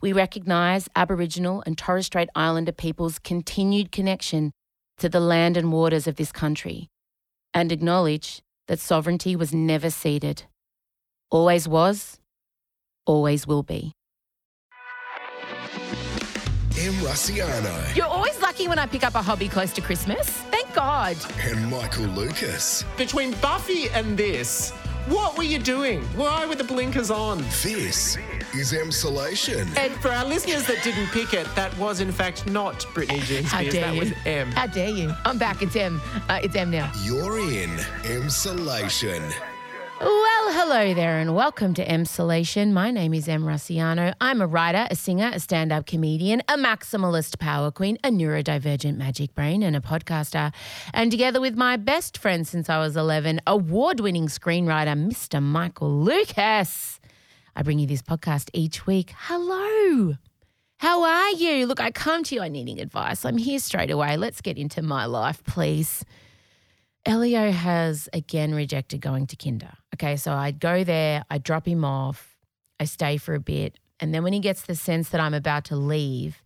We recognise Aboriginal and Torres Strait Islander peoples' continued connection to the land and waters of this country, and acknowledge that sovereignty was never ceded. Always was, always will be. Em Rusciano You're always lucky when I pick up a hobby close to Christmas. Thank God. and Michael Lucas. Between Buffy and this, what were you doing? Why were the blinkers on? This is Emsolation. And for our listeners that didn't pick it, that was in fact not Britney Jean How dare That you? was M. How dare you? I'm back. It's M. Uh, it's M now. You're in Emsolation. Well, hello there, and welcome to Emsolation. My name is Em Rusciano. I'm a writer, a singer, a stand up comedian, a maximalist power queen, a neurodivergent magic brain, and a podcaster. And together with my best friend since I was 11, award winning screenwriter, Mr. Michael Lucas, I bring you this podcast each week. Hello. How are you? Look, I come to you, I'm needing advice. I'm here straight away. Let's get into my life, please. Elio has again rejected going to kinder. Okay, so I'd go there, I drop him off, I stay for a bit, and then when he gets the sense that I'm about to leave,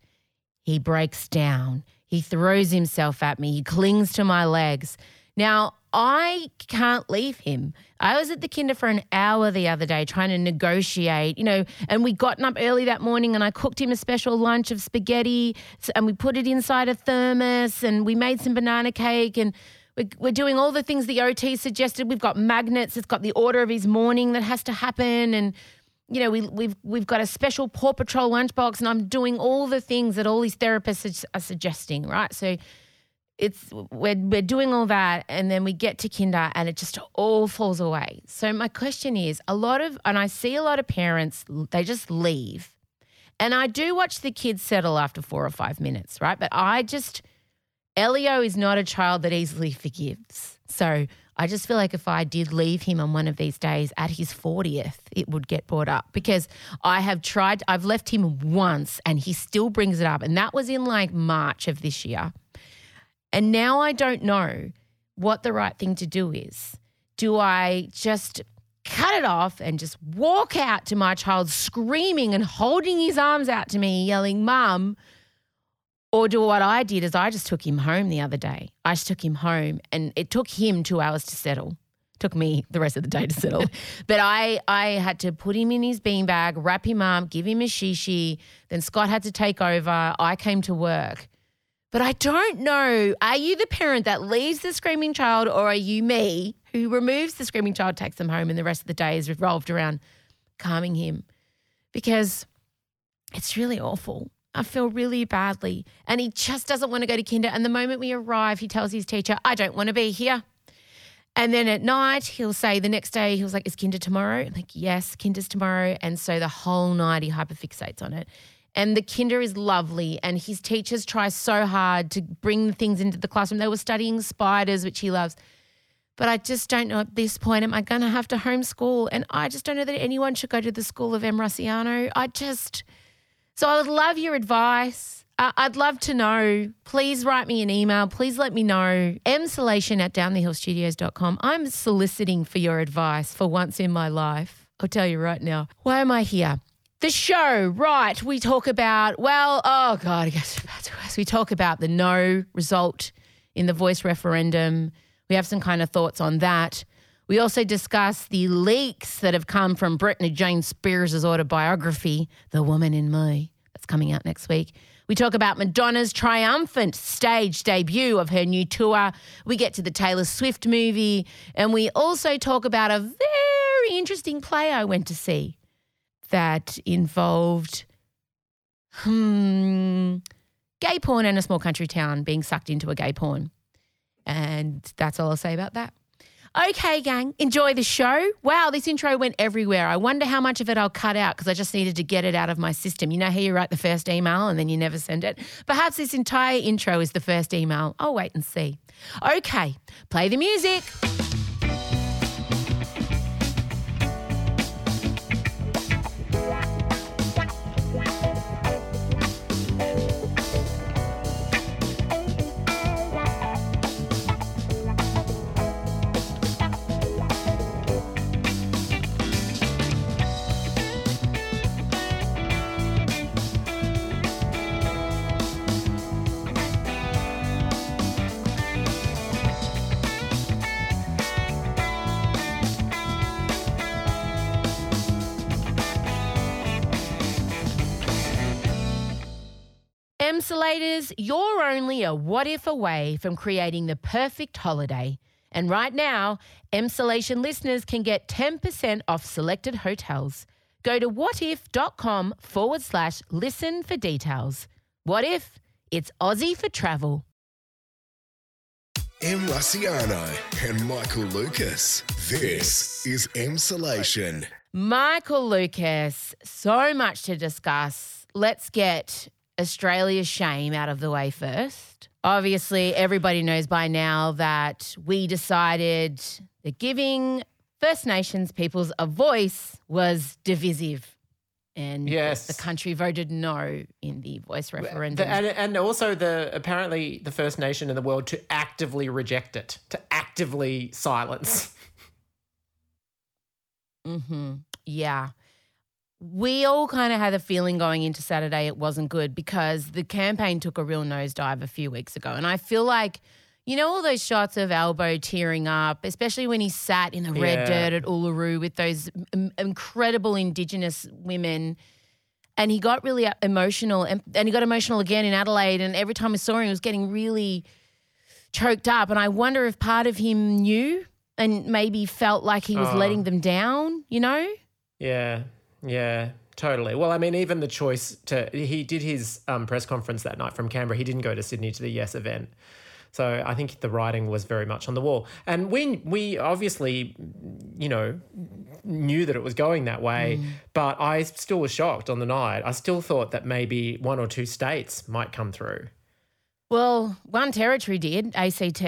he breaks down. He throws himself at me. He clings to my legs. Now, I can't leave him. I was at the kinder for an hour the other day trying to negotiate, you know, and we gotten up early that morning and I cooked him a special lunch of spaghetti and we put it inside a thermos and we made some banana cake and we're, doing all the things the OT suggested. We've got magnets. It's got the order of his morning that has to happen and you know, we, we've we've got a special Paw Patrol lunchbox, and I'm doing all the things that all these therapists are, are suggesting, right? So it's we're we're doing all that, and then we get to kinder, and it just all falls away. So my question is, a lot of, and I see a lot of parents, they just leave, and I do watch the kids settle after four or five minutes, right? But I just, Elio is not a child that easily forgives. So I just feel like if I did leave him on one of these days at his 40th, it would get brought up because I have tried, I've left him once and he still brings it up. And that was in like March of this year. And now I don't know what the right thing to do is. Do I just cut it off and just walk out to my child screaming and holding his arms out to me, yelling, Mum? Or do what I did is I just took him home the other day. I just took him home and it took him two hours to settle. Took me the rest of the day to settle. but I I had to put him in his beanbag, wrap him up, give him a shishi. Then Scott had to take over. I came to work. But I don't know. Are you the parent that leaves the screaming child, or are you me who removes the screaming child, takes them home, and the rest of the day is revolved around calming him? Because it's really awful. I feel really badly. And he just doesn't want to go to kinder. And the moment we arrive, he tells his teacher, I don't want to be here. And then at night, he'll say the next day, he was like, Is kinder tomorrow? I'm like, yes, kinder's tomorrow. And so the whole night he hyperfixates on it. And the kinder is lovely. And his teachers try so hard to bring things into the classroom. They were studying spiders, which he loves. But I just don't know at this point, am I going to have to homeschool? And I just don't know that anyone should go to the school of Em Rusciano. I just, so I would love your advice. Uh, I'd love to know. Please write me an email. Please let me know. Emsolation at downthehillstudios.com. I'm soliciting for your advice for once in my life. I'll tell you right now. Why am I here? The show, right. We talk about, well, oh God, I guess we talk about the no result in the voice referendum. We have some kind of thoughts on that. We also discuss the leaks that have come from Britney Jane Spears' autobiography, The Woman in Me, that's coming out next week. We talk about Madonna's triumphant stage debut of her new tour. We get to the Taylor Swift movie. And we also talk about a very interesting play I went to see that involved hmm, gay porn in a small country town being sucked into a gay porn. And that's all I'll say about that. Okay, gang, enjoy the show. Wow, this intro went everywhere. I wonder how much of it I'll cut out because I just needed to get it out of my system. You know how you write the first email and then you never send it? Perhaps this entire intro is the first email. I'll wait and see. Okay, play the music. Emsolators, you're only a what if away from creating the perfect holiday. And right now, Emsolation listeners can get 10% off selected hotels. Go to whatif.com forward slash listen for details. What if? It's Aussie for travel. Em Rusciano and Michael Lucas. This is Emsolation. Michael Lucas, so much to discuss. Let's get Australia's shame out of the way first. Obviously, everybody knows by now that we decided that giving First Nations peoples a voice was divisive. And Yes. the country voted no in the voice referendum. And, and also the apparently the first nation in the world to actively reject it, to actively silence. Mm-hmm. Yeah. We all kind of had a feeling going into Saturday it wasn't good because the campaign took a real nosedive a few weeks ago. And I feel like, you know, all those shots of Albo tearing up, especially when he sat in the red Yeah. dirt at Uluru with those m- incredible Indigenous women. And he got really uh, emotional and, and he got emotional again in Adelaide. And every time we saw him, he was getting really choked up. And I wonder if part of him knew and maybe felt like he was Oh. letting them down, you know? Yeah, yeah, totally. Well, I mean, even the choice to he did his um, press conference that night from Canberra. He didn't go to Sydney to the Yes event. So I think the writing was very much on the wall, and we we obviously, you know, knew that it was going that way. But I still was shocked on the night. I still thought that maybe one or two states might come through. Well, one territory did, ACT,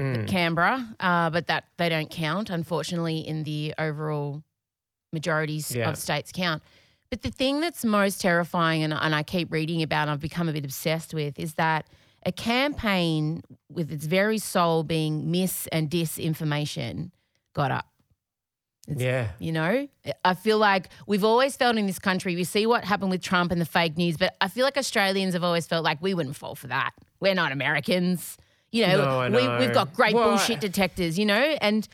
Mm. Canberra, uh, but that they don't count, unfortunately, in the overall majorities Yeah. of states count. But the thing that's most terrifying, and, and I keep reading about, and I've become a bit obsessed with, is that a campaign with its very soul being mis and disinformation got up. It's- Yeah, You know, I feel like we've always felt in this country, we see what happened with Trump and the fake news, but I feel like Australians have always felt like we wouldn't fall for that. We're not Americans. You know, No, I We, know. we've got great bullshit detectors, you know? And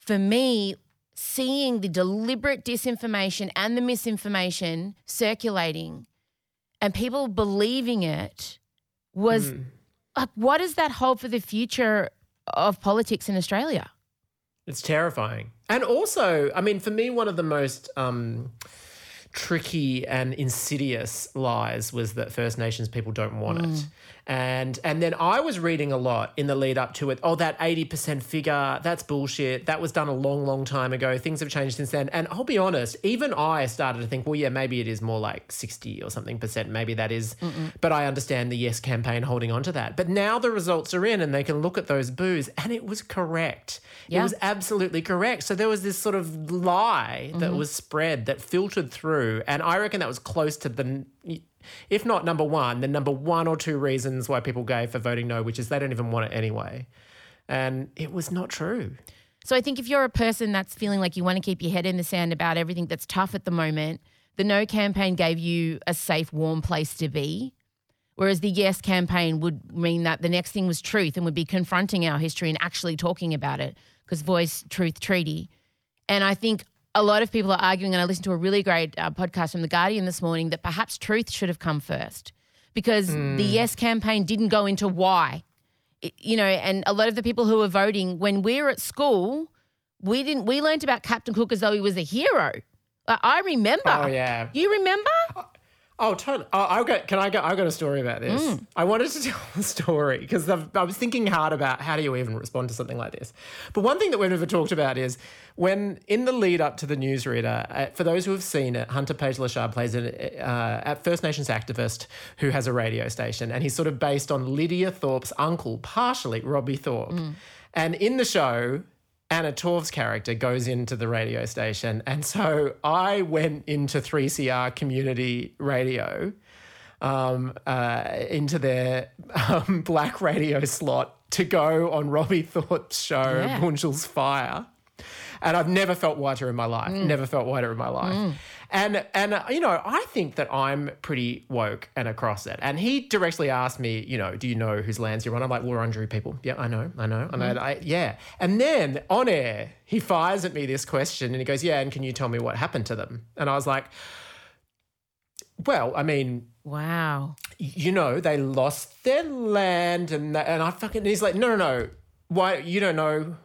for me, seeing the deliberate disinformation and the misinformation circulating and people believing it was Mm. like, what does that hold for the future of politics in Australia? It's terrifying. And also, I mean, for me, one of the most um, tricky and insidious lies was that First Nations people don't want it. And and then I was reading a lot in the lead up to it. Oh, that 80% figure, that's bullshit. That was done a long, long time ago. Things have changed since then. And I'll be honest, even I started to think, well, yeah, maybe it is more like 60 or something percent. Maybe that is. But I understand the Yes campaign holding on to that. But now the results are in and they can look at those boos and it was correct. Yeah. It was absolutely correct. So there was this sort of lie that Mm-hmm. was spread that filtered through. And I reckon that was close to the, if not number one, then number one or two reasons why people gave for voting no, which is they don't even want it anyway. And it was not true. So I think if you're a person that's feeling like you want to keep your head in the sand about everything that's tough at the moment, the No campaign gave you a safe, warm place to be. Whereas the Yes campaign would mean that the next thing was truth and would be confronting our history and actually talking about it because voice, truth, treaty. And I think a lot of people are arguing, and I listened to a really great uh, podcast from The Guardian this morning, that perhaps truth should have come first because the Yes campaign didn't go into why. It- you know, and a lot of the people who were voting when we were at school, we didn't. We learned about Captain Cook as though he was a hero. I- I remember. Oh, yeah. You remember? Oh, totally. Oh, I got. Can I go? I got a story about this. Mm. I wanted to tell a story because I was thinking hard about how do you even respond to something like this. But one thing that we've never talked about is when in the lead up to the newsreader. Uh, for those who have seen it, Hunter Page-Lochard plays an uh, First Nations activist who has a radio station, and he's sort of based on Lydia Thorpe's uncle, partially Robbie Thorpe. Mm. And in the show, Anna Torv's character goes into the radio station. And so I went into 3CR community radio, um, uh, into their um, black radio slot to go on Robbie Thorpe's show, Yeah. Bunjil's Fire. And I've never felt whiter in my life. Never felt whiter in my life. And and uh, you know, I think that I'm pretty woke and across it. And he directly asked me, you know, do you know whose lands you're on? I'm like, Wurundjeri people. Yeah, I know, I know. And I, I, yeah. And then on air, he fires at me this question, and he goes, "Yeah, and can you tell me what happened to them?" And I was like, "Well, I mean, Wow. you know, they lost their land and that, and I fucking and he's like, no, no, no, why you don't know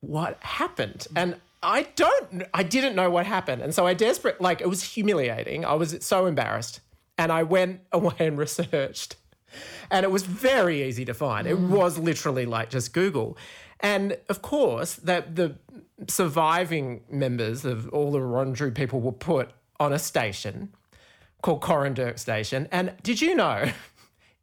what happened? And I don't, I didn't know what happened, and so I desperate, like it was humiliating. I was so embarrassed, and I went away and researched, and it was very easy to find. It mm. was literally like just Google, and of course that the surviving members of all the Wurundjeri people were put on a station called Coranderrk Station. And did you know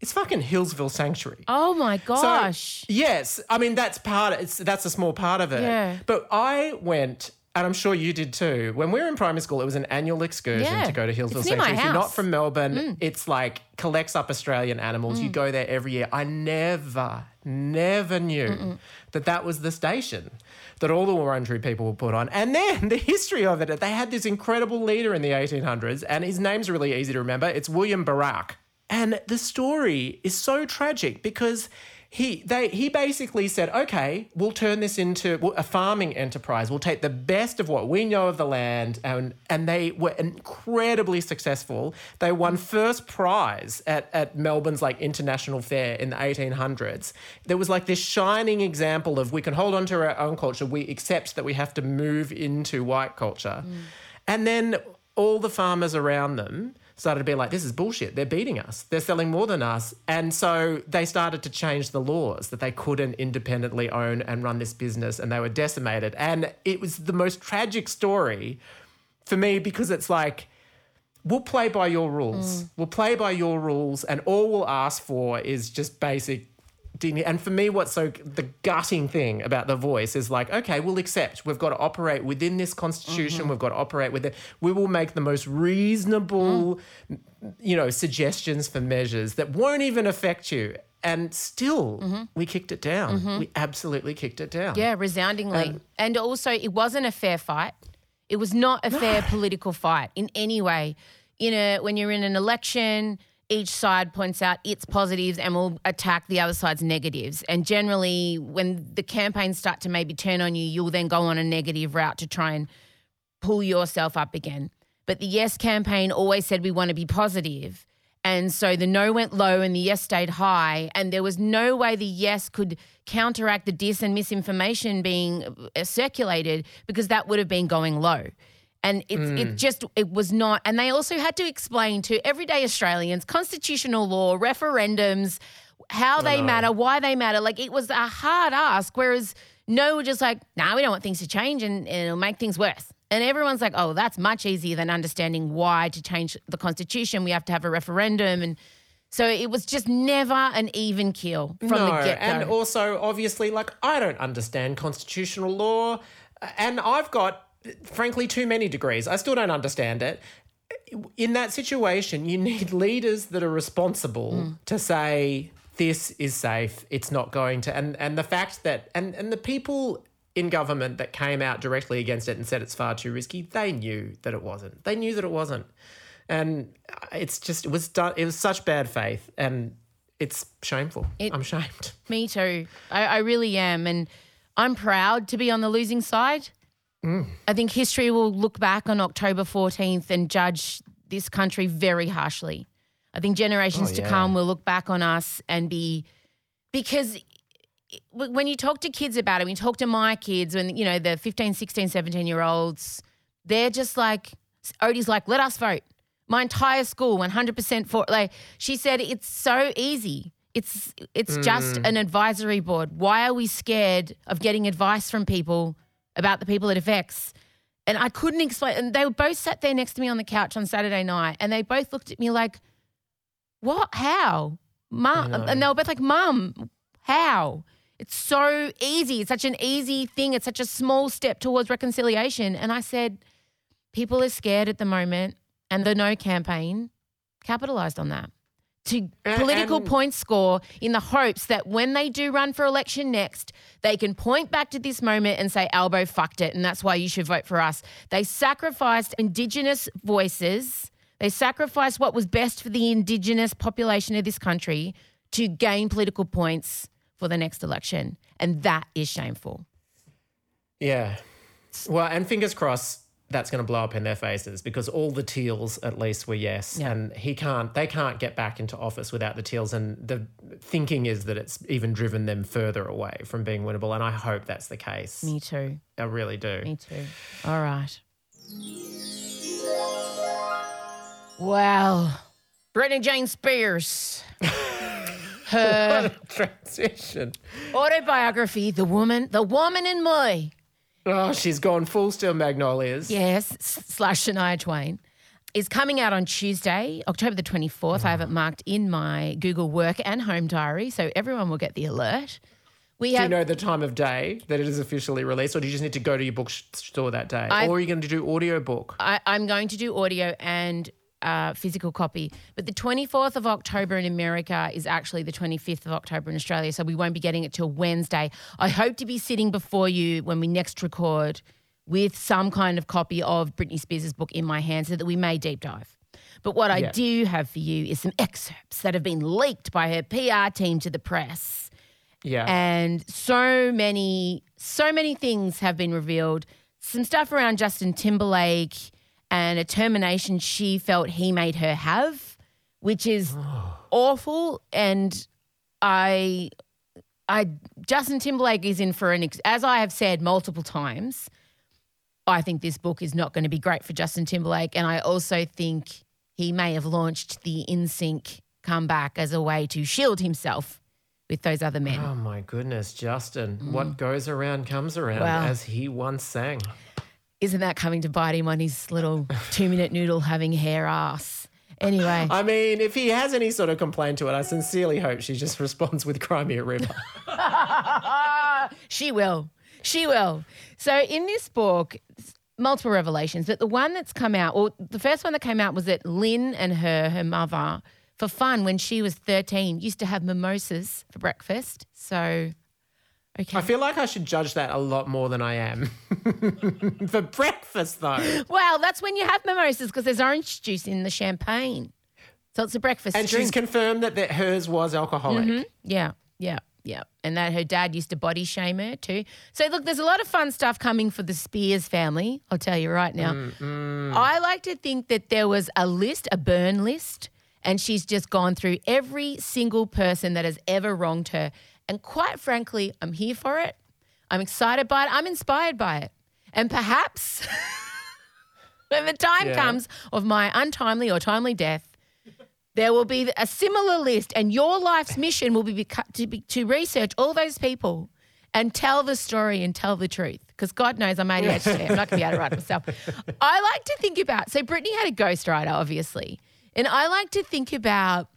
it's fucking Healesville Sanctuary? Oh my So, gosh. yes, I mean that's part. Of, It's that's a small part of it. Yeah. But I went. And I'm sure you did too. When we were in primary school, it was an annual excursion Yeah. to go to Healesville It's near my Sanctuary. If you're not. Mm. from Melbourne, it's like collects up Australian animals. You go there every year. I never, never knew that that was the station that all the Wurundjeri people were put on. And then the history of it, they had this incredible leader in the 1800s, and his name's really easy to remember. It's William Barak. And the story is so tragic because he they he basically said, okay, we'll turn this into a farming enterprise. We'll take the best of what we know of the land, and and they were incredibly successful. They won first prize at at Melbourne's like international fair in the 1800s. There was like this shining example of we can hold on to our own culture. We accept that we have to move into white culture, mm. and then all the farmers around them started to be like, this is bullshit. They're beating us. They're selling more than us. And so they started to change the laws that they couldn't independently own and run this business and they were decimated. And it was the most tragic story for me because it's like, we'll play by your rules. Mm. We'll play by your rules. And all we'll ask for is just basic dignity. And for me, what's so the gutting thing about the voice is like, okay, we'll accept. We've got to operate within this constitution. Mm-hmm. We've got to operate with it. We will make the most reasonable, mm. you know, suggestions for measures that won't even affect you. And still, mm-hmm. we kicked it down. Mm-hmm. We absolutely kicked it down. Yeah, resoundingly. and also, it wasn't a fair fight. It was not a fair political fight in any way. You know, when you're in an election, each side points out its positives and will attack the other side's negatives. And generally, when the campaigns start to maybe turn on you, you'll then go on a negative route to try and pull yourself up again. But the Yes campaign always said we want to be positive. And so the no went low and the yes stayed high. And there was no way the yes could counteract the dis and misinformation being uh, circulated because that would have been going low. And it's it mm. just it was not. And they also had to explain to everyday Australians constitutional law, referendums, how they matter, why they matter. Like it was a hard ask. Whereas no, we're just like, nah, we don't want things to change and, and it'll make things worse. And everyone's like, oh, that's much easier than understanding why to change the constitution. We have to have a referendum. And so it was just never an even keel from no, the get go. and also obviously, like I don't understand constitutional law, and I've got, frankly, too many degrees. I still don't understand it. In that situation, you need leaders that are responsible Mm. to say this is safe. It's not going to, and and the fact that and and the people in government that came out directly against it and said it's far too risky, they knew that it wasn't. They knew that it wasn't, and it's just it was done. It was such bad faith, and it's shameful. It- I'm shamed. Me too. I, I really am. And I'm proud to be on the losing side. Mm. I think history will look back on October 14th and judge this country very harshly. I think generations Oh, to yeah. come will look back on us and be because when you talk to kids about it, when you talk to my kids, when you know the 15, 16, 17 year olds, they're just like Odie's like, let us vote. My entire school, 100% for like she said it's so easy. It's it's just mm. an advisory board. Why are we scared of getting advice from people about the people it affects? And I couldn't explain. And they were both sat there next to me on the couch on Saturday night, and they both looked at me like, "What? How, mum?" And they were both like, "Mum, how?" It's so easy. It's such an easy thing. It's such a small step towards reconciliation. And I said, people are scared at the moment, and the No campaign capitalized on that to political and- point score in the hopes that when they do run for election next, they can point back to this moment and say, Albo fucked it, and that's why you should vote for us. They sacrificed Indigenous voices, they sacrificed what was best for the Indigenous population of this country to gain political points for the next election. And that is shameful. Yeah. Well, and fingers crossed that's going to blow up in their faces because all the teals at least were yes Yeah. and he can't they can't get back into office without the teals and the thinking is that it's even driven them further away from being winnable and I hope that's the case. Me too. I really do. Me too. All right. Well, Britney Jane Spears. Her Transition. autobiography, The Woman, The Woman in Me. Oh, she's gone full Steel Magnolias. Yes, slash Shania Twain. Is coming out on Tuesday, October the 24th. I have it marked in my Google Work and Home Diary, so everyone will get the alert. We Do you know the time of day that it is officially released, or do you just need to go to your bookstore that day? I- or are you going to do audio book? I, I'm going to do audio and uh, physical copy. But the 24th of October in America is actually the 25th of October in Australia. So we won't be getting it till Wednesday. I hope to be sitting before you when we next record with some kind of copy of Britney Spears' book in my hand so that we may deep dive. But what I Yeah. do have for you is some excerpts that have been leaked by her PR team to the press Yeah. and so many so many things have been revealed some stuff around justin timberlake and a termination she felt he made her have which is awful and i i justin timberlake is in for an ex- as i have said multiple times i think this book is not going to be great for justin timberlake and i also think he may have launched the NSYNC comeback as a way to shield himself with those other men Oh my goodness, Justin. What mm. goes around comes around, Wow. as he once sang. Isn't that coming to bite him on his little two minute noodle having hair ass? Anyway, I mean, if he has any sort of complaint to it, I sincerely hope she just responds with Cry Me a River. she will. She will. So in this book, multiple revelations, but the one that's come out, or the first one that came out was that Lynne and her, her mother, for fun when she was 13, used to have mimosas for breakfast. So, okay. I feel like I should judge that a lot more than I am. For breakfast, though. well, that's when you have mimosas because there's orange juice in the champagne. So it's a breakfast And drink. she's confirmed that, that hers was alcoholic. Mm-hmm. Yeah, yeah, yeah. And that her dad used to body shame her too. So look, there's a lot of fun stuff coming for the Spears family. I'll tell you right now. I like to think that there was a list, a burn list, and she's just gone through every single person that has ever wronged her. And quite frankly, I'm here for it. I'm excited by it. I'm inspired by it. And perhaps when the time Yeah. comes of my untimely or timely death, there will be a similar list, and your life's mission will be to, be to research all those people and tell the story and tell the truth. Because God knows I'm ADHD. I'm not going to be able to write it myself. I like to think about. So Britney had a ghostwriter, obviously, and I like to think about.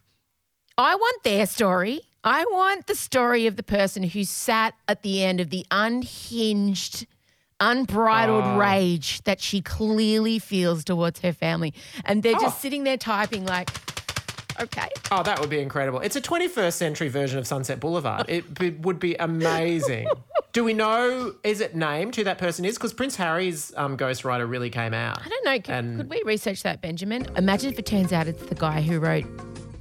I want their story. I want the story of the person who sat at the end of the unhinged, unbridled rage that she clearly feels towards her family. And they're just sitting there typing, like, okay. Oh, that would be incredible. It's a 21st century version of Sunset Boulevard. It would be amazing. Do we know, is it named who that person is? Because Prince Harry's um, ghostwriter really came out. I don't know. Could, And- could we research that, Benjamin? Imagine if it turns out it's the guy who wrote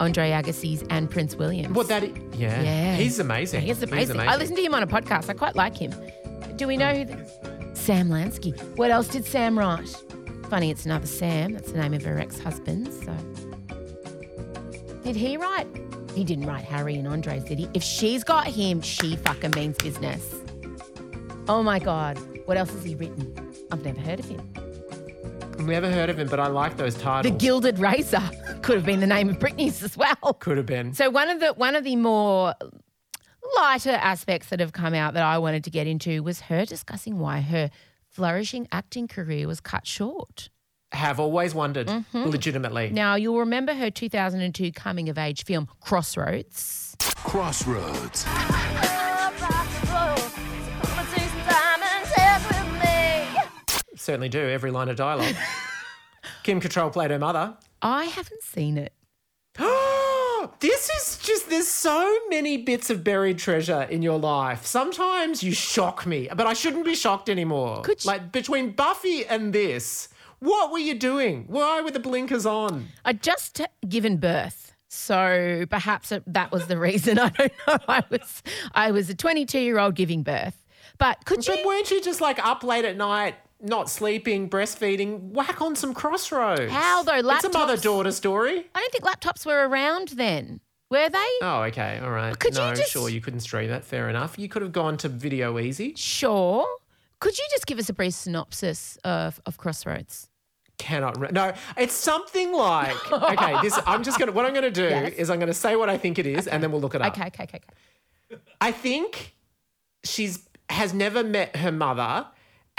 Andre Agassi and Prince William. What that? i- Yeah, Yeah. he's amazing. He's amazing. I listened to him on a podcast. I quite like him. Do we know who? The, Sam Lansky. What else did Sam write? Funny, it's another Sam. That's the name of her ex-husband. So, did he write? He didn't write Harry and Andre's, did he? If she's got him, she fucking means business. Oh my god, what else has he written? I've never heard of him. We never heard of him, but I like those titles. The. Gilded Razor could have been the name of Britney's as well. Could have been. So one of the one of the more lighter aspects that have come out that I wanted to get into was her discussing why her flourishing acting career was cut short. Have always wondered, Mm-hmm. legitimately. Now you'll remember her 2002 coming of age film Crossroads. Crossroads. Certainly do, every line of dialogue. Kim Cattrall played her mother. I haven't seen it. this is just, there's so many bits of buried treasure in your life. Sometimes you shock me, but I shouldn't be shocked anymore. Could you- Like between Buffy and this, what were you doing? Why were the blinkers on? I'd just given birth. So perhaps that was the reason. I don't know. I was I was a 22 year old giving birth. But could But you? weren't you just like up late at night, not sleeping, breastfeeding, whack on some crossroads? How, though? Laptops. It's a mother daughter story. I don't think laptops were around then. Were they? Oh, okay, all right. Could you no, just- sure, you couldn't stream that. Fair enough. You could have gone to Video Ezy. Sure. Could you just give us a brief synopsis of, of Crossroads? Cannot. Re- no, it's something like. Okay, this. I'm just gonna. What I'm gonna do Yes. is I'm gonna say what I think it is, and then we'll look it up. Okay, okay, okay, okay. I think she's has never met her mother.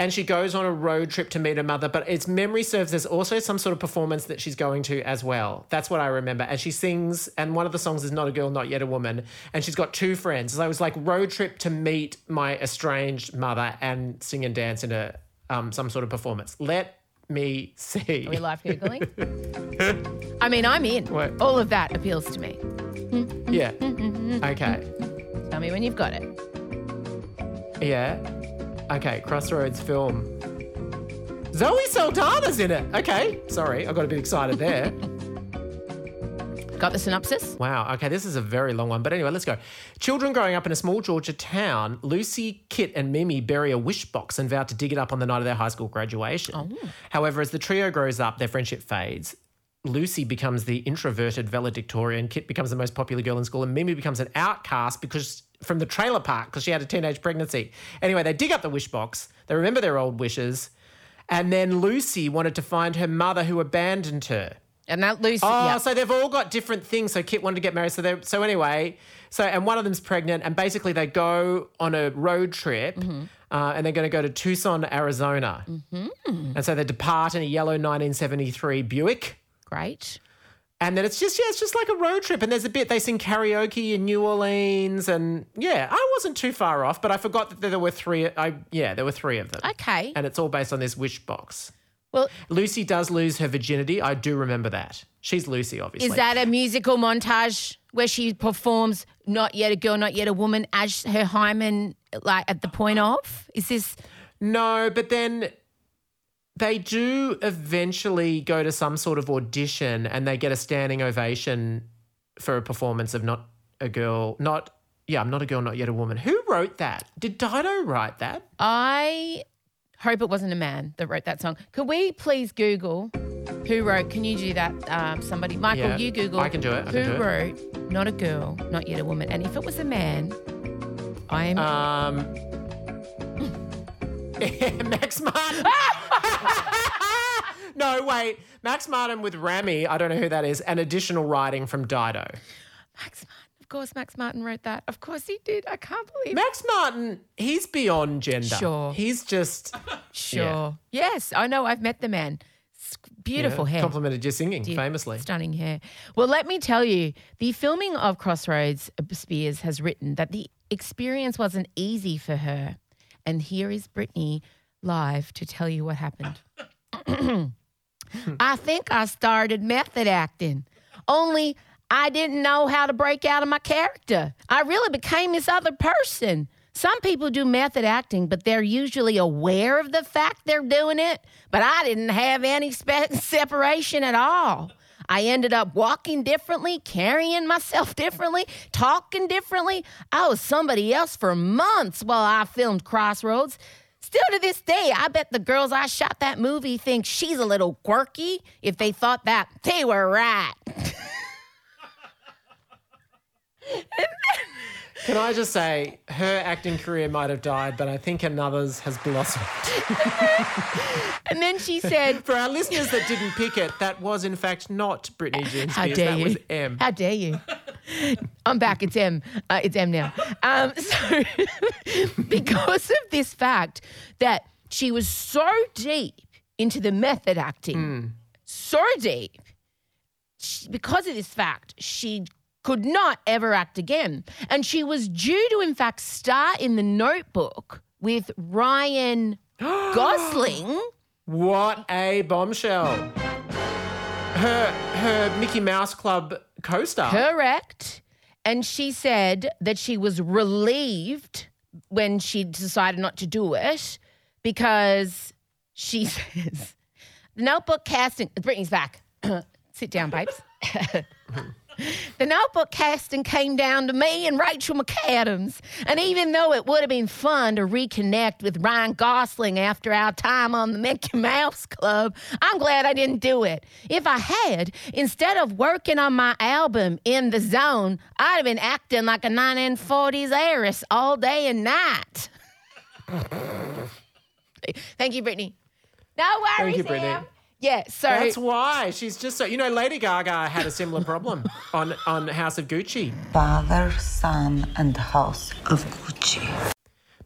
And she goes on a road trip to meet her mother, but its memory serves there's also some sort of performance that she's going to as well. That's what I remember. And she sings, and one of the songs is Not a Girl, Not Yet a Woman. And she's got two friends. So it was like road trip to meet my estranged mother and sing and dance in a um, some sort of performance. Let me see. Are we live Googling? I mean, I'm in. What? All of that appeals to me. Yeah. Okay. Tell me when you've got it. Yeah. Okay, Crossroads film. Zoe Saldana's in it. Okay, sorry, I got a bit excited there. Got the synopsis? wow, okay, this is a very long one. But anyway, let's go. Children growing up in a small Georgia town, Lucy, Kit, and Mimi bury a wish box and vow to dig it up on the night of their high school graduation. Oh. However, as the trio grows up, their friendship fades. Lucy becomes the introverted valedictorian, Kit becomes the most popular girl in school, and Mimi becomes an outcast because from the trailer park because she had a teenage pregnancy. Anyway, they dig up the wish box, they remember their old wishes, and then Lucy wanted to find her mother who abandoned her. And that Lucy. Oh, yeah. so they've all got different things. So Kit wanted to get married. So they so anyway, so and one of them's pregnant, and basically they go on a road trip, Mm-hmm. uh, and they're going to go to Tucson, Arizona, mm-hmm. and so they depart in a yellow 1973 Buick. Great. And then it's just yeah, it's just like a road trip. And there's a bit they sing karaoke in New Orleans, and yeah, I wasn't too far off, but I forgot that there were three. I yeah, there were three of them, Okay. and it's all based on this wish box. Well, Lucy does lose her virginity. I do remember that. She's Lucy, obviously. is that a musical montage where she performs "Not Yet a Girl, Not Yet a Woman" as her hymen, like at the point of? Is this? No, but then they do eventually go to some sort of audition and they get a standing ovation for a performance of not a girl, not yeah, I'm not a girl, not yet a woman. Who wrote that? Did Dido write that? I hope it wasn't a man that wrote that song. Could we please Google who wrote? Can you do that? Um, somebody, Michael, Yeah, you Google. I can do it, I who can do it. wrote "Not a Girl, Not Yet a Woman"? And if it was a man, I am. Um Max Martin. no, wait. Max Martin with Rami, I don't know who that is, and additional writing from Dido. Max Martin. Of course, Max Martin wrote that. Of course, he did. I can't believe. Max Martin, he's beyond gender. Sure. He's just Sure. Yes, I know. I've met the man. Beautiful yeah, hair. complimented your singing Dear- famously. Stunning hair. Well, let me tell you, the filming of Crossroads, uh, Spears has written that the experience wasn't easy for her. And here is Britney live to tell you what happened. I think I started method acting, only I didn't know how to break out of my character. I really became this other person. Some people do method acting, but they're usually aware of the fact they're doing it. But I didn't have any spe- separation at all. I ended up walking differently, carrying myself differently, talking differently. I was somebody else for months while I filmed Crossroads. Still to this day, I bet the girls I shot that movie think she's a little quirky. If they thought that, they were right. Can I just say, her acting career might have died, but I think another's has blossomed. And then she said, For our listeners that didn't pick it, that was in fact not Britney Jean How dare that you? was M. How dare you? I'm back. It's M. Uh, it's M now. Um, so, because of this fact that she was so deep into the method acting, so deep, she- because of this fact, she could not ever act again. And she was due to, in fact, star in the notebook with Ryan Gosling. What a bombshell. Her her Mickey Mouse Club co-star. Correct. And she said that she was relieved when she decided not to do it because she says, the notebook casting, Britney's back. Sit down, babes. the notebook casting came down to me and Rachel McAdams. And even though it would have been fun to reconnect with Ryan Gosling after our time on the Mickey Mouse Club, I'm glad I didn't do it. If I had, instead of working on my album in the zone, I'd have been acting like a 1940s heiress all day and night. Thank you, Britney. No worries. you, Britney. Em. Yeah, so That's why she's just so. You know, Lady Gaga had a similar problem on on House of Gucci. Father, Son, and House of Gucci.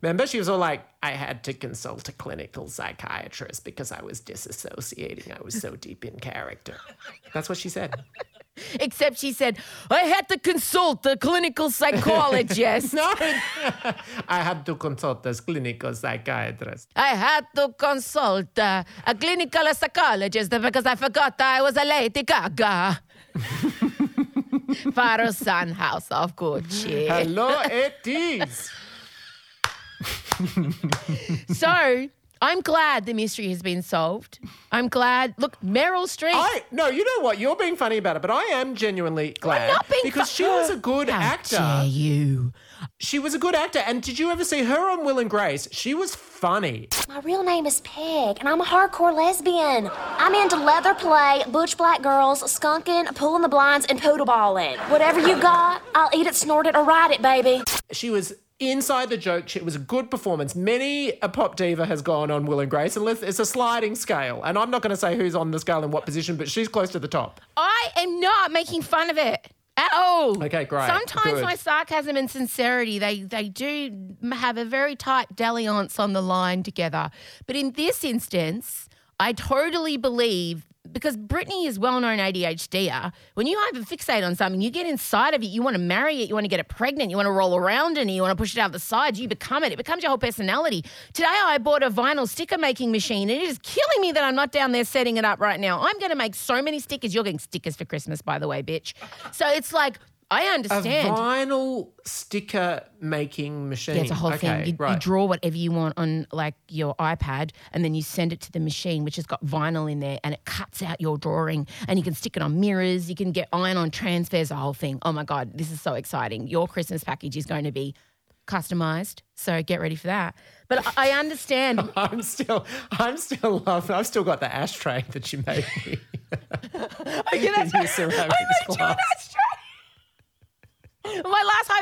Remember, she was all like, "I had to consult a clinical psychiatrist because I was disassociating. I was so deep in character." That's what she said. Except she said, I had to consult a clinical psychologist. No, I had to consult this clinical psychiatrist. I had to consult uh, a clinical psychologist because I forgot I was a Lady Gaga. Father, son, house of Gucci. Hello, it is. So I'm glad the mystery has been solved. I'm glad. Look, Meryl Streep. I no, you know what? You're being funny about it, but I am genuinely glad not being because fu- she was a good How actor. dare you? She was a good actor, and did you ever see her on Will and Grace? She was funny. My real name is Peg, and I'm a hardcore lesbian. I'm into leather play, butch black girls, skunking, pulling the blinds, and poodle balling. Whatever you got, I'll eat it, snort it, or ride it, baby. She was inside the joke. It was a good performance. Many a pop diva has gone on Will and Grace, and it's a sliding scale. And I'm not going to say who's on the scale in what position, but she's close to the top. I am not making fun of it at all. Okay, great. Sometimes Good. my sarcasm and sincerity, they they do have a very tight dalliance on the line together. But in this instance, I totally believe because Britney is well-known ADHDer. When you hyperfixate on something, you get inside of it. You want to marry it. You want to get it pregnant. You want to roll around in it. You want to push it out the sides. You become it. It becomes your whole personality. Today, I bought a vinyl sticker making machine, and it is killing me that I'm not down there setting it up right now. I'm going to make so many stickers. You're getting stickers for Christmas, by the way, bitch. So it's like I understand. A vinyl sticker making machine. Yeah, it's a whole okay, thing. You, you draw whatever you want on like your iPad, and then you send it to the machine, which has got vinyl in there, and it cuts out your drawing. And you can stick it on mirrors. You can get iron-on transfers. The whole thing. Oh my god, this is so exciting! Your Christmas package is going to be customized, so get ready for that. But I I understand. I'm still, I'm still laughing. I've still got the ashtray that you made me. yeah, that's in your ceramics glass. My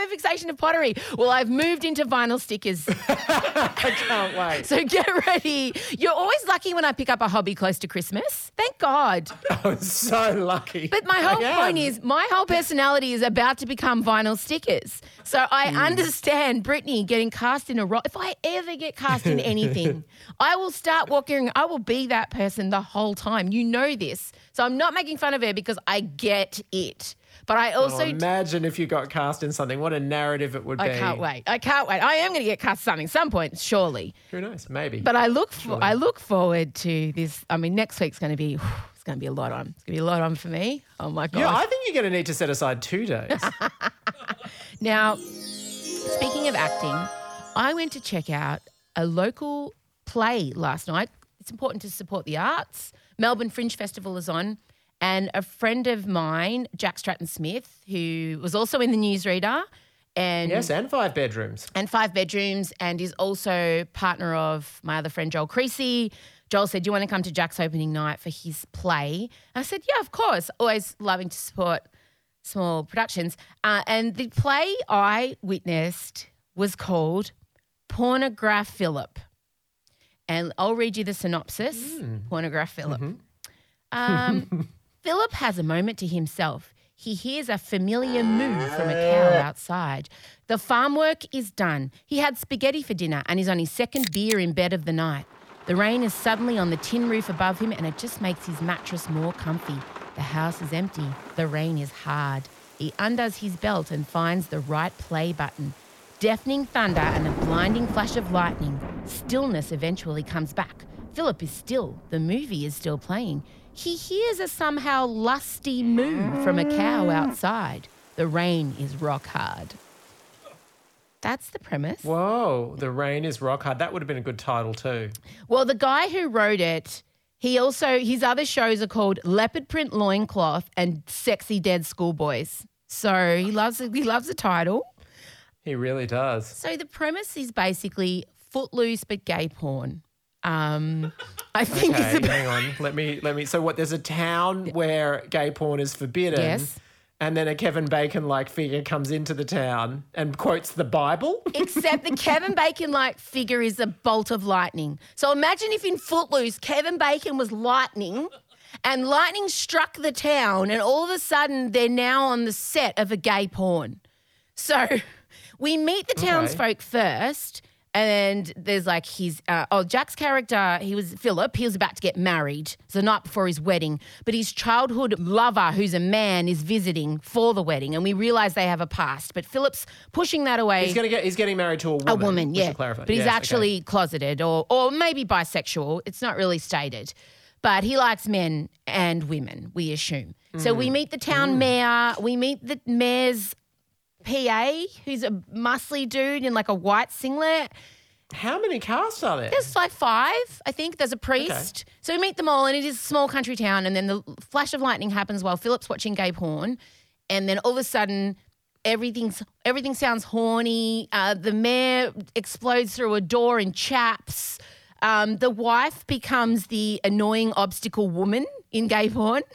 last hyperfixation of pottery. Well, I've moved into vinyl stickers. I can't wait. So get ready. You're always lucky when I pick up a hobby close to Christmas. Thank God. I'm so lucky. But my whole point is, my whole personality is about to become vinyl stickers. So I Hmm. understand Britney getting cast in a role. If I ever get cast in anything, I will start walking. I will be that person the whole time. You know this. So I'm not making fun of her because I get it. But I Oh, also. imagine if you got cast in something. What a narrative it would be. I can't wait. I can't wait. I am going to get cast in something some point, surely. Who knows? Maybe. But I look for, I look forward to this. I mean, next week's going to be it's going to be a lot on. It's going to be a lot on for me. Oh my god! yeah, I think you're going to need to set aside two days. Now, speaking of acting, I went to check out a local play last night. It's important to support the arts. Melbourne Fringe Festival is on, and a friend of mine, Jack Stratton Smith, who was also in the newsreader, and yes, and five bedrooms. and five bedrooms, and is also partner of my other friend Joel Creasy. Joel said, "Do you want to come to Jack's opening night for his play?" I said, "Yeah, of course. Always loving to support small productions. Uh, and the play I witnessed was called Pornograph Philip. And I'll read you the synopsis Pornograph Philip. Um, Philip has a moment to himself. He hears a familiar moo from a cow outside. The farm work is done. He had spaghetti for dinner and is on his second beer in bed of the night. The rain is suddenly on the tin roof above him and it just makes his mattress more comfy. The house is empty. The rain is hard. He undoes his belt and finds the right play button. Deafening thunder and a blinding flash of lightning. Stillness eventually comes back. Philip is still. The movie is still playing. He hears a somehow lusty moo from a cow outside. The rain is rock hard. That's the premise. Whoa, the rain is rock hard. That would have been a good title too. Well, the guy who wrote it, he also his other shows are called Leopard Print Loincloth and Sexy Dead Schoolboys. So he loves he loves the title. He really does. So the premise is basically footloose but gay porn. Um, I think Okay, it's about hang on. Let me let me. So what? There's a town where gay porn is forbidden. Yes. And then a Kevin Bacon like figure comes into the town and quotes the Bible. Except the Kevin Bacon like figure is a bolt of lightning. So imagine if in Footloose, Kevin Bacon was lightning and lightning struck the town, and all of a sudden they're now on the set of a gay porn. So we meet the townsfolk first. And there's like his, uh, oh, Jack's character, he was Philip. He was about to get married. It's the night before his wedding. But his childhood lover, who's a man, is visiting for the wedding. And we realize they have a past. But Philip's pushing that away He's gonna get. He's getting married to a woman. a woman, yeah. But he's Yes, okay. actually closeted or or maybe bisexual. It's not really stated. But he likes men and women, we assume. So Mm. we meet the town mayor, we meet the mayor's PA, who's a muscly dude in like a white singlet. How many casts are there? There's like five, I think. There's a priest. So we meet them all, and it is a small country town. And then the flash of lightning happens while Philip's watching gay porn. And then all of a sudden, everything's everything sounds horny. Uh, the mayor explodes through a door in chaps. Um, the wife becomes the annoying obstacle woman in gay porn.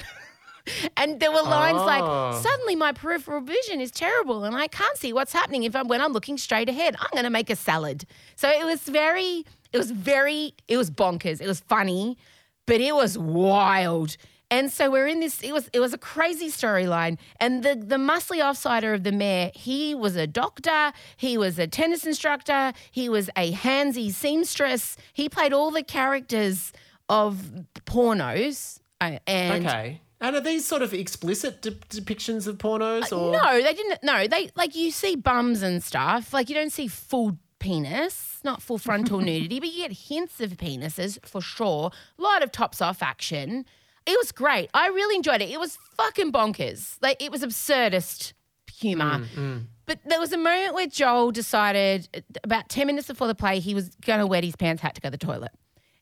And there were lines Oh. like, suddenly my peripheral vision is terrible and I can't see what's happening if I'm when I'm looking straight ahead. I'm gonna make a salad. So it was very, it was very, it was bonkers. It was funny, but it was wild. And so we're in this, it was it was a crazy storyline. And the the muscly offsider of the mayor, he was a doctor, he was a tennis instructor, he was a handsy seamstress. He played all the characters of pornos. uh, And Okay. And are these sort of explicit de- depictions of pornos or Uh, no, they didn't. No, they like you see bums and stuff. Like you don't see full penis, not full frontal nudity, but you get hints of penises for sure. A lot of tops off action. It was great. I really enjoyed it. It was fucking bonkers. Like it was absurdist humor. But there was a moment where Joel decided uh, about 10 minutes before the play, he was going to wet his pants, had to go to the toilet.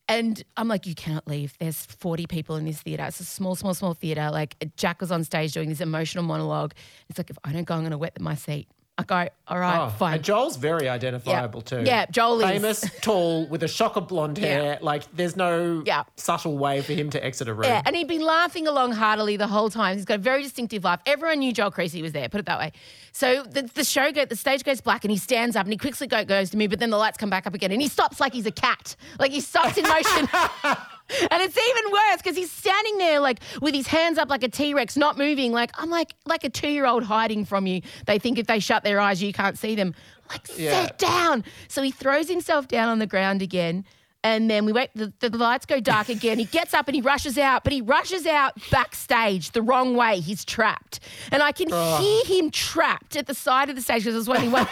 And I'm like, you cannot leave. There's 40 people in this theater. It's a small, small, small theater. Like Jack was on stage doing this emotional monologue. It's like, if I don't go, I'm going to wet my seat. I go, all right, Oh, fine. And Joel's very identifiable too. Yeah, Joel is. famous, tall, with a shock of blonde hair. Like there's no Yeah. subtle way for him to exit a room. Yeah, and he'd been laughing along heartily the whole time. He's got a very distinctive laugh. Everyone knew Joel Creasy was there, put it that way. So the, the show go, the stage goes black and he stands up and he quickly go, goes to me, but then the lights come back up again and he stops like he's a cat. Like he stops in motion. and it's even worse because he's standing there like with his hands up like a T-Rex, not moving. Like I'm like like a two-year-old hiding from you. They think if they shut their eyes, you can't see them. Like Yeah. sit down. So he throws himself down on the ground again. And then we wait, the, the lights go dark again. He gets up and he rushes out, but he rushes out backstage the wrong way. He's trapped. And I can hear him trapped at the side of the stage because there's only one.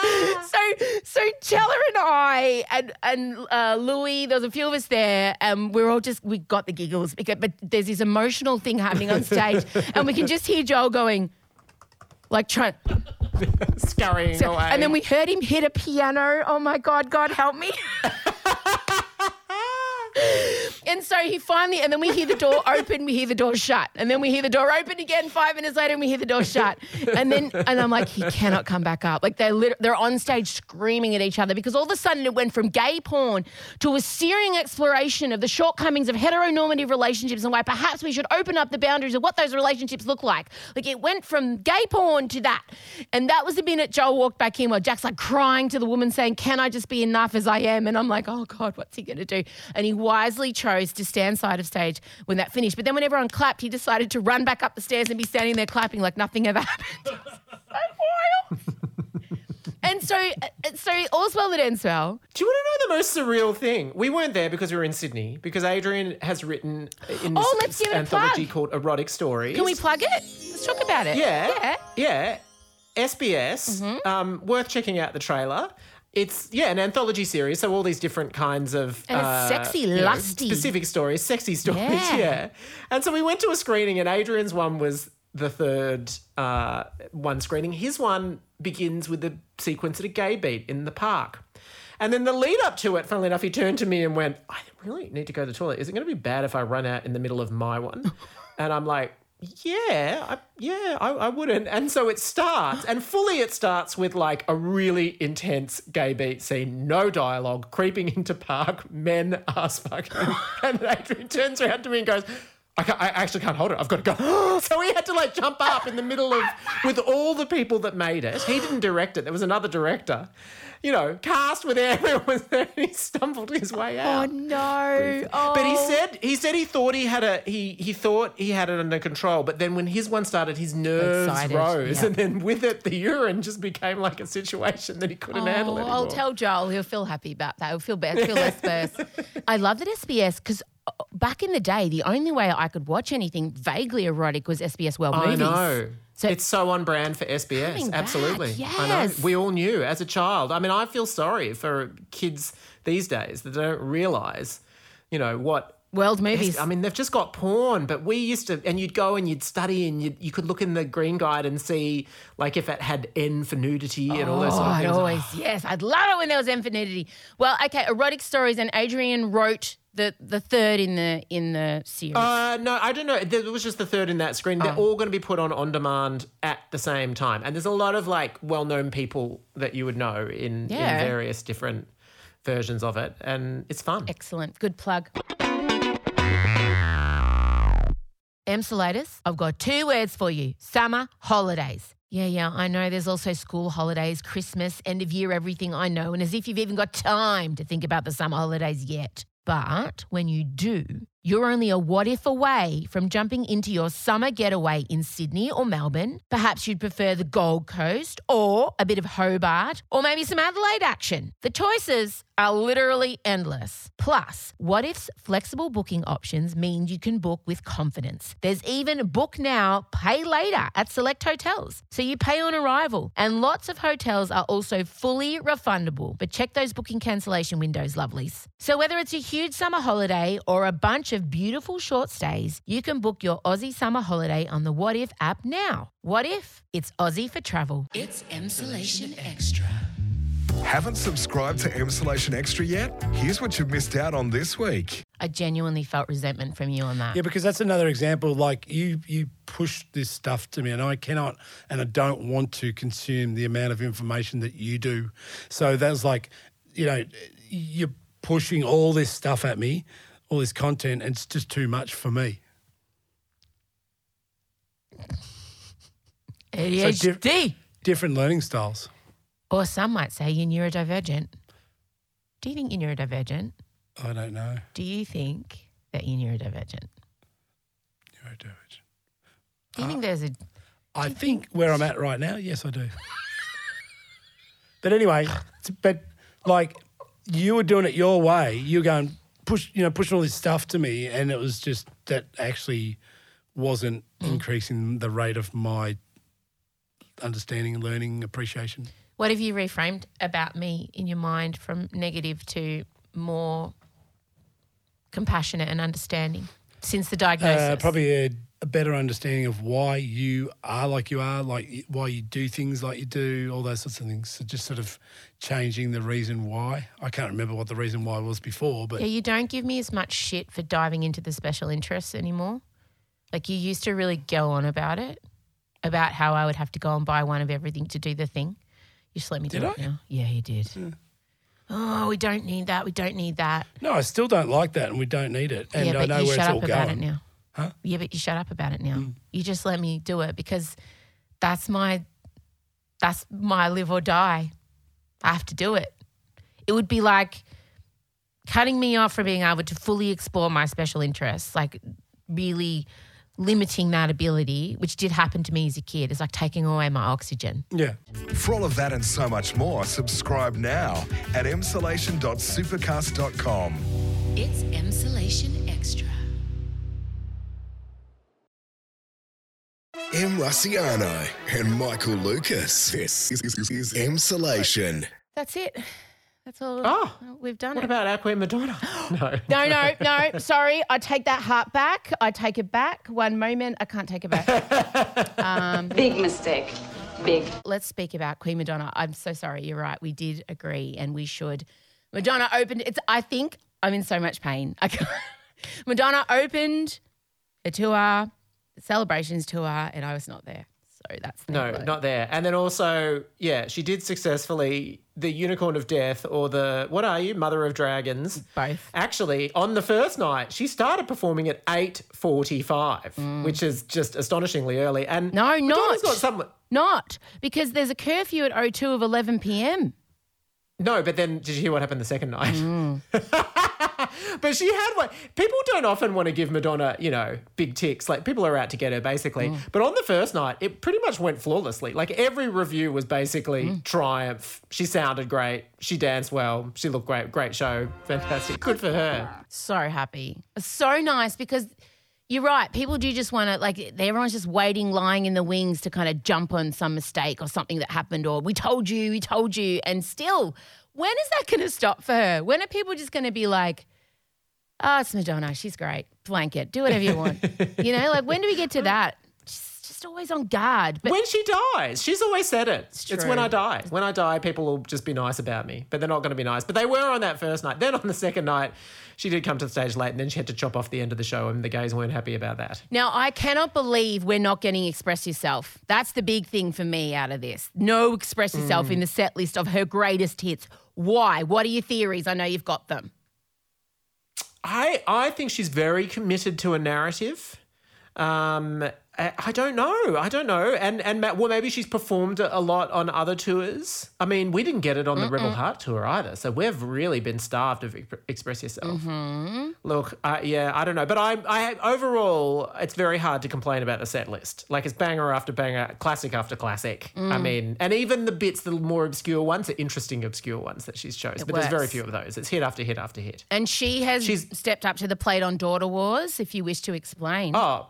so, so Chella and I and, and uh, Louis, there was a few of us there, and we're all just, we got the giggles. Because, but there's this emotional thing happening on stage, and we can just hear Joel going, like, trying. Scurrying So- away. and then we heard him hit a piano. Oh my God, God help me. and so he finally, and then we hear the door open, we hear the door shut, and then we hear the door open again five minutes later, and we hear the door shut, and then and I'm like, he cannot come back up. Like they're lit- they're on stage screaming at each other because all of a sudden it went from gay porn to a searing exploration of the shortcomings of heteronormative relationships and why perhaps we should open up the boundaries of what those relationships look like. Like it went from gay porn to that, and that was the minute Joel walked back in where Jack's like crying to the woman saying, "Can I just be enough as I am?" And I'm like, "Oh God, what's he gonna do?" And he wisely chose to stand side of stage when that finished. But then when everyone clapped, he decided to run back up the stairs and be standing there clapping like nothing ever happened. so wild. and so, uh, so all's well that ends well. Do you want to know the most surreal thing? We weren't there because we were in Sydney. Because Adrian has written in this Oh, let's give it anthology called Erotic Stories. Can we plug it? Let's talk about it. Yeah, Yeah. yeah. SBS. Mm-hmm. Um, worth checking out the trailer. It's yeah, an anthology series. So all these different kinds of And uh, sexy, you know, lusty. specific stories, sexy stories. Yeah. Yeah. And so we went to a screening, and Adrian's one was the third uh, one screening. His one begins with the sequence at a gay beat in the park. And then the lead up to it, funnily enough, he turned to me and went, I really need to go to the toilet. Is it going to be bad if I run out in the middle of my one? and I'm like, yeah, I, yeah, I, I wouldn't. And so it starts, and fully it starts with like a really intense gay beat scene, no dialogue, creeping into park, men ass fucking. and Adrian turns around to me and goes, I, I actually can't hold it. I've got to go. so he had to like jump up in the middle of, with all the people that made it. He didn't direct it. There was another director, you know, cast with everyone was there. And he stumbled his way out. Oh out. no! Oh. But he oh. said he said he thought he had a he he thought he had it under control, but then when his one started, his nerves Excited, rose, yeah. and then with it, the urine just became like a situation that he couldn't oh, handle Oh, anymore. I'll tell Joel. He'll feel happy about that. He'll feel better. Feel less first. I love that SBS because uh, back in the day, the only way I could watch anything vaguely erotic was SBS World I Movies. know. So- it's so on brand for SBS. Back, Absolutely. I know. yes. We all knew as a child. I mean, I feel sorry for kids these days that don't realize, you know, what World Movies. I mean, they've just got porn, but we used to, and you'd go and you'd study and you'd, you could look in the green guide and see, like, if it had N for nudity and all those Oh, sort of I'd things. always yes, I'd love it when there was infinity. Well, okay, erotic stories, and Adrian wrote the the third in the in the series. Uh, no, I don't know. It was just the third in that screen. Oh. They're all going to be put on on demand at the same time, and there's a lot of like well-known people that you would know in, Yeah. in various different versions of it, and it's fun. Excellent, good plug. Emsolators, I've got two words for you: summer holidays. Yeah, yeah, I know there's also school holidays, Christmas, end of year, everything I know, and as if you've even got time to think about the summer holidays yet. But when you do, you're only a Wotif away from jumping into your summer getaway in Sydney or Melbourne. Perhaps you'd prefer the Gold Coast or a bit of Hobart or maybe some Adelaide action. The choices are literally endless. Plus, Wotif's flexible booking options mean you can book with confidence. There's even book now, pay later at select hotels. So you pay on arrival. And lots of hotels are also fully refundable. But check those booking cancellation windows, lovelies. So whether it's a huge summer holiday or a bunch of beautiful short stays, you can book your Aussie summer holiday on the Wotif app now. Wotif? It's Aussie for travel. It's Emsolation Extra. Haven't subscribed to Emsolation Extra yet? Here's what you've missed out on this week. I genuinely felt resentment from you on that. Yeah, because that's another example. Like you, you push this stuff to me, and I cannot, and I don't want to consume the amount of information that you do. So that's like, you know, you're pushing all this stuff at me, all this content, and it's just too much for me. ADHD. Different learning styles. or some might say you're neurodivergent. Do you think you're neurodivergent? I don't know. Do you think that you're neurodivergent? Neurodivergent. Do you think uh, there's a I think where I'm at right now, yes, I do. but anyway, but like you were doing it your way. You're going push, you know, pushing all this stuff to me, and it was just that actually wasn't increasing the rate of my understanding, learning, appreciation. What have you reframed about me in your mind from negative to more compassionate and understanding since the diagnosis? Uh, probably a a better understanding of why you are like you are, like why you do things like you do, all those sorts of things. So just sort of changing the reason why. I can't remember what the reason why was before, but Yeah, you don't give me as much shit for diving into the special interests anymore. Like you used to really go on about it, about how I would have to go and buy one of everything to do the thing. You just let me do Did it I? now. Yeah, you did. Oh, we don't need that. We don't need that. no, I still don't like that, and we don't need it. And yeah, I know where it's all about going. it now. Huh? Yeah, but you shut up about it now. Mm. You just let me do it because that's my that's my live or die. I have to do it. It would be like cutting me off from being able to fully explore my special interests, like really limiting that ability, which did happen to me as a kid. It's like taking away my oxygen. Yeah. For all of that and so much more, subscribe now at emsolation.supercast.com. It's Emsolation Em Rusciano and Michael Lucas. This is, is, is Emsolation. That's it. That's all. Oh, we've done it. What it. about our Queen Madonna? No. No, no, no. Sorry. I take that heart back. I take it back. One moment. I can't take it back. Um, Big mistake. Big. Let's speak about Queen Madonna. I'm so sorry. You're right. We did agree and we should. Madonna opened, it's, I think I'm in so much pain. I can't. Madonna opened a tour, the celebrations tour, and I was not there. So that's the No, blow. not there. And then also, yeah, she did successfully the Unicorn of Death or the what are you, Mother of Dragons? Both. Actually, on the first night, she started performing at eight forty-five, which is just astonishingly early. And Mm. No, Madonna's not. some. Not because there's a curfew at 02 of 11 p.m. No, but then did you hear what happened the second night? Mm. but she had one. People don't often want to give Madonna, you know, big ticks. Like people are out to get her, basically. Mm. But on the first night, it pretty much went flawlessly. Like every review was basically Mm. triumph. She sounded great. She danced well. She looked great. Great show. Fantastic. Good for her. so happy. So nice because you're right. People do just want to, like, everyone's just waiting, lying in the wings to kind of jump on some mistake or something that happened, or we told you, we told you. And still, when is that going to stop for her? When are people just going to be like, oh, it's Madonna. She's great. Blanket. Do whatever you want. you know, like, when do we get to that? Just always on guard. But when she dies, she's always said it. It's, when. I die. When I die, people will just be nice about me, but they're not going to be nice. But they were on that first night. Then on the second night, she did come to the stage late, and then she had to chop off the end of the show, and the gays weren't happy about that. Now, I cannot believe we're not getting Express Yourself. That's the big thing for me out of this. No Express Yourself Mm. in the set list of her greatest hits. Why? What are your theories? I know you've got them. I I think she's very committed to a narrative. Um, I, don't know. I don't know. And and well, maybe she's performed a lot on other tours. I mean, we didn't get it on the Rebel Heart tour either, so we've really been starved of Express Yourself. Look, uh, yeah, I don't know, but I I overall, it's very hard to complain about the set list. Like it's banger after banger, classic after classic. I mean, and even the bits, the more obscure ones, are interesting obscure ones that she's chose. but there's very few of those. It's hit after hit after hit. And she has She's- stepped up to the plate on Daughter Wars, if you wish to explain. Oh,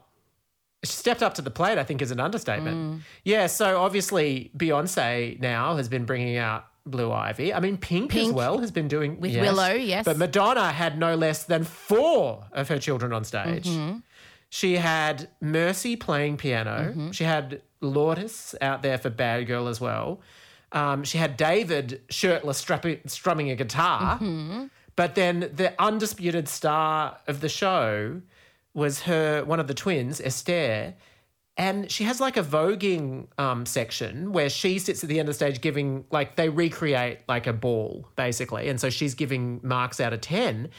she stepped up to the plate, I think, is an understatement. Yeah, so obviously Beyonce now has been bringing out Blue Ivy. I mean, Pink, as well has been doing With yes. Willow, yes. But Madonna had no less than four of her children on stage. Mm-hmm. She had Mercy playing piano. Mm-hmm. She had Lourdes out there for Bad Girl as well. Um, she had David shirtless strapping, strumming a guitar. Mm-hmm. But then the undisputed star of the show was her one of the twins, Esther. And she has like a voguing um, section where she sits at the end of the stage giving, like, they recreate like a ball, basically. And so she's giving marks out of 10.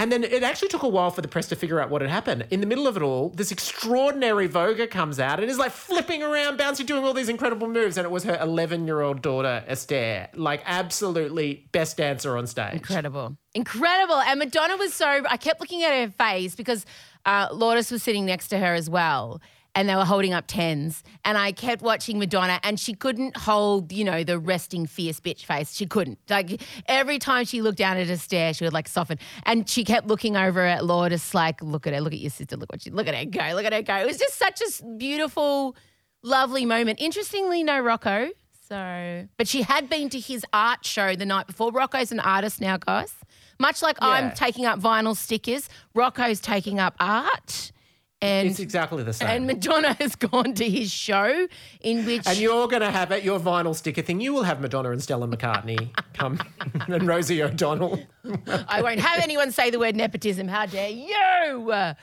And then it actually took a while for the press to figure out what had happened. In the middle of it all, this extraordinary voguer comes out and is like flipping around, bouncing, doing all these incredible moves. And it was her 11 year old daughter, Esther. Like, absolutely best dancer on stage. Incredible. Incredible. And Madonna was so, I kept looking at her face because uh, Lourdes was sitting next to her as well. And they were holding up tens. And I kept watching Madonna and she couldn't hold, you know, the resting fierce bitch face. She couldn't. Like every time she looked down at her stare, she would like soften. And she kept looking over at Lourdes, like, look at her, look at your sister, look what she, look at her go, look at her go. It was just such a beautiful, lovely moment. Interestingly, no Rocco. So, but she had been to his art show the night before. Rocco's an artist now, guys. Much like I'm taking up vinyl stickers, Rocco's taking up art. And It's exactly the same. and Madonna has gone to his show in which And you're going to have at your vinyl sticker thing. You will have Madonna and Stella McCartney come, and Rosie O'Donnell. I won't have anyone say the word nepotism. How dare you?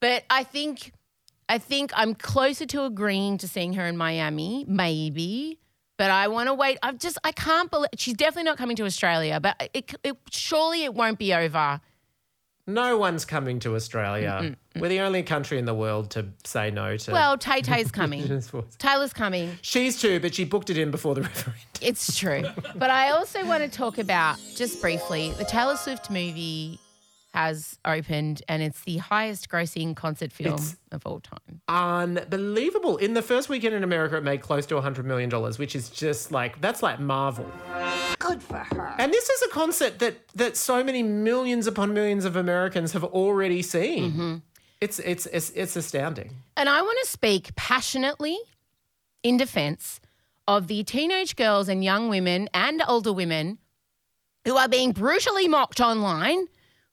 But I think, I think I'm closer to agreeing to seeing her in Miami, maybe. But I want to wait. I've just, I can't believe she's definitely not coming to Australia. But it, it surely it won't be over. No one's coming to Australia. We're the only country in the world to say no to. Well, Tay Tay's coming. Taylor's coming. She's too, but she booked it in before the referendum. It's true. but I also want to talk about, just briefly, the Taylor Swift movie has opened and it's the highest grossing concert film It's- of all time. Unbelievable. In the first weekend in America, it made close to $100 million, which is just like, that's like Marvel. Good for her. And this is a concert that that so many millions upon millions of Americans have already seen. Mm-hmm. It's, it's it's it's astounding. And I want to speak passionately in defense of the teenage girls and young women and older women who are being brutally mocked online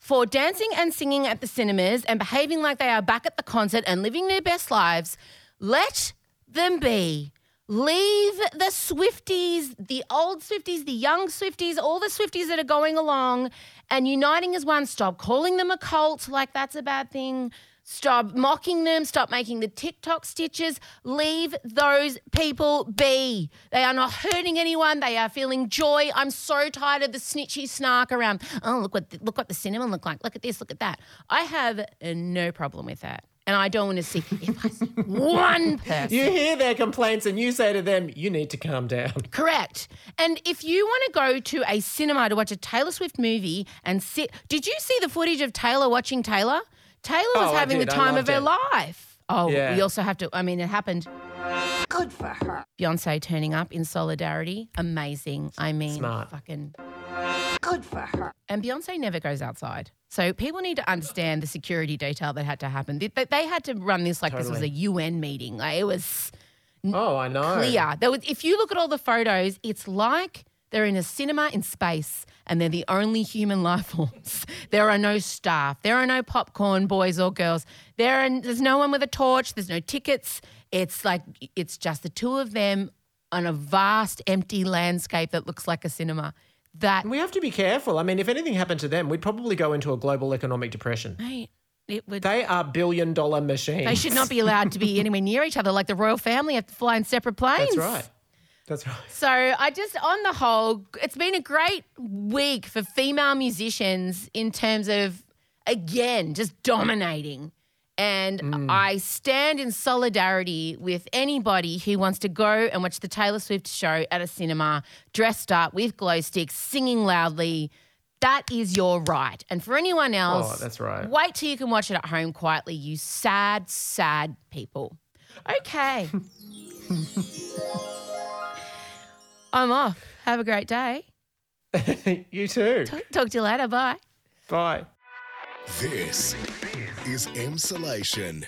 for dancing and singing at the cinemas and behaving like they are back at the concert and living their best lives. Let them be. Leave the Swifties, the old Swifties, the young Swifties, all the Swifties that are going along and uniting as one. Stop calling them a cult like that's a bad thing. Stop mocking them. Stop making the TikTok stitches. Leave those people be. They are not hurting anyone. They are feeling joy. I'm so tired of the snitchy snark around. Oh, look what look what the cinema look like. Look at this. Look at that. I have uh, no problem with that, and I don't want to see if I see one person. You hear their complaints and you say to them, you need to calm down. Correct. And if you want to go to a cinema to watch a Taylor Swift movie and sit, did you see the footage of Taylor watching Taylor? Taylor was Oh, having the time of her it. life. Oh, Yeah. we also have to, I mean, it happened. Good for her. Beyonce turning up in solidarity. Amazing. I mean, Smart. fucking. Good for her. And Beyonce never goes outside. So people need to understand the security detail that had to happen. They, they- they had to run this like this was a UN meeting. Like, it was Oh, I know. clear. There was, if you look at all the photos, it's like they're in a cinema in space and they're the only human life forms. There are no staff. There are no popcorn boys or girls. There are, there's no one with a torch. There's no tickets. It's like it's just the two of them on a vast empty landscape that looks like a cinema. That We have to be careful. I mean, if anything happened to them, we'd probably go into a global economic depression. mate, it would. They are billion dollar machines. They should not be allowed to be anywhere near each other. Like the royal family have to fly in separate planes. That's right. That's right. So I just, on the whole, it's been a great week for female musicians in terms of, again, just dominating. And mm. I stand in solidarity with anybody who wants to go and watch the Taylor Swift show at a cinema, dressed up with glow sticks, singing loudly. That is your right. And for anyone oh, else, Oh, that's right. wait till you can watch it at home quietly, you sad, sad people. Okay. I'm off. Have a great day. you too. Talk to you later. Bye. Bye. This is Emsolation.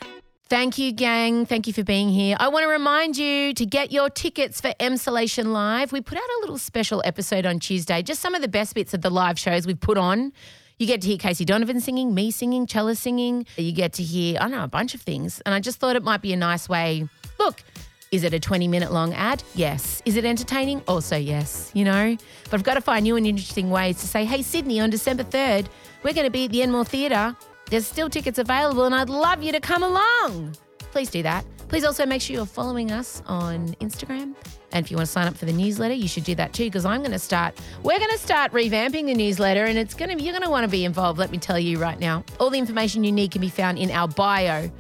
Thank you, gang. Thank you for being here. I want to remind you to get your tickets for Emsolation Live. We put out a little special episode on Tuesday, just some of the best bits of the live shows we've put on. You get to hear Casey Donovan singing, me singing, Cella singing. You get to hear, I don't know, a bunch of things. And I just thought it might be a nice way. Look, is it a 20 minute long ad? Yes. Is it entertaining? Also, yes, you know? But I've got to find new and interesting ways to say, hey, Sydney, on December 3rd, we're going to be at the Enmore Theatre. There's still tickets available, and I'd love you to come along. Please do that. Please also make sure you're following us on Instagram. And if you want to sign up for the newsletter, you should do that too, because I'm going to start, we're going to start revamping the newsletter, and it's going to, you're going to want to be involved, let me tell you right now. All the information you need can be found in our bio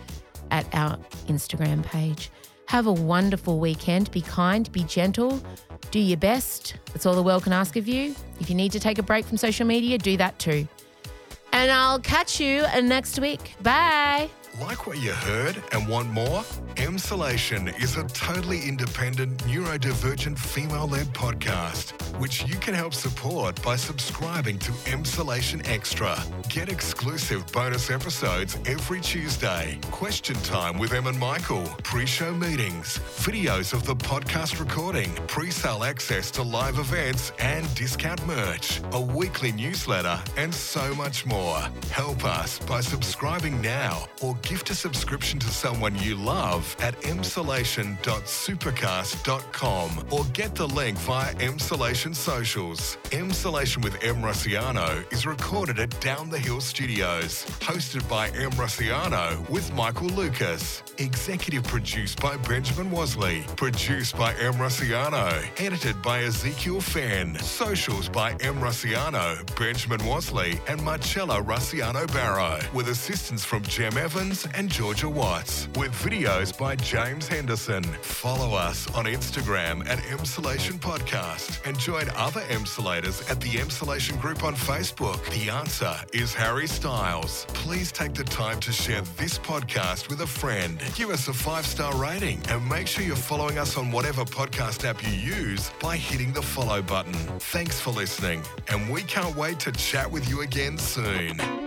at our Instagram page. Have a wonderful weekend. Be kind, be gentle, do your best. That's all the world can ask of you. If you need to take a break from social media, do that too. And I'll catch you next week. Bye. Like what you heard and want more? Emsolation is a totally independent, neurodivergent, female led podcast, which you can help support by subscribing to Emsolation Extra. Get exclusive bonus episodes every Tuesday, question time with Em and Michael, pre show meetings, videos of the podcast recording, pre sale access to live events and discount merch, a weekly newsletter, and so much more. Help us by subscribing now or gift a subscription to someone you love at emsolation.supercast.com or get the link via Emsolation socials. Emsolation with Em Rusciano is recorded at Down the Hill Studios, hosted by Em Rusciano with Michael Lucas. Executive produced by Benjamin Wasley. Produced by Em Rusciano. Edited by Ezekiel Fan. Socials by Em Rusciano, Benjamin Wasley, and Rossiano Barrow. With assistance from Jem Evans and Georgia Watts. With videos by James Henderson. Follow us on Instagram at Emsolation Podcast and join other Emsolators at the Emsolation Group on Facebook. The answer is Harry Styles. Please take the time to share this podcast with a friend. Give us a five star rating and make sure you're following us on whatever podcast app you use by hitting the follow button. Thanks for listening, and we can't wait to chat with you again soon. Brain.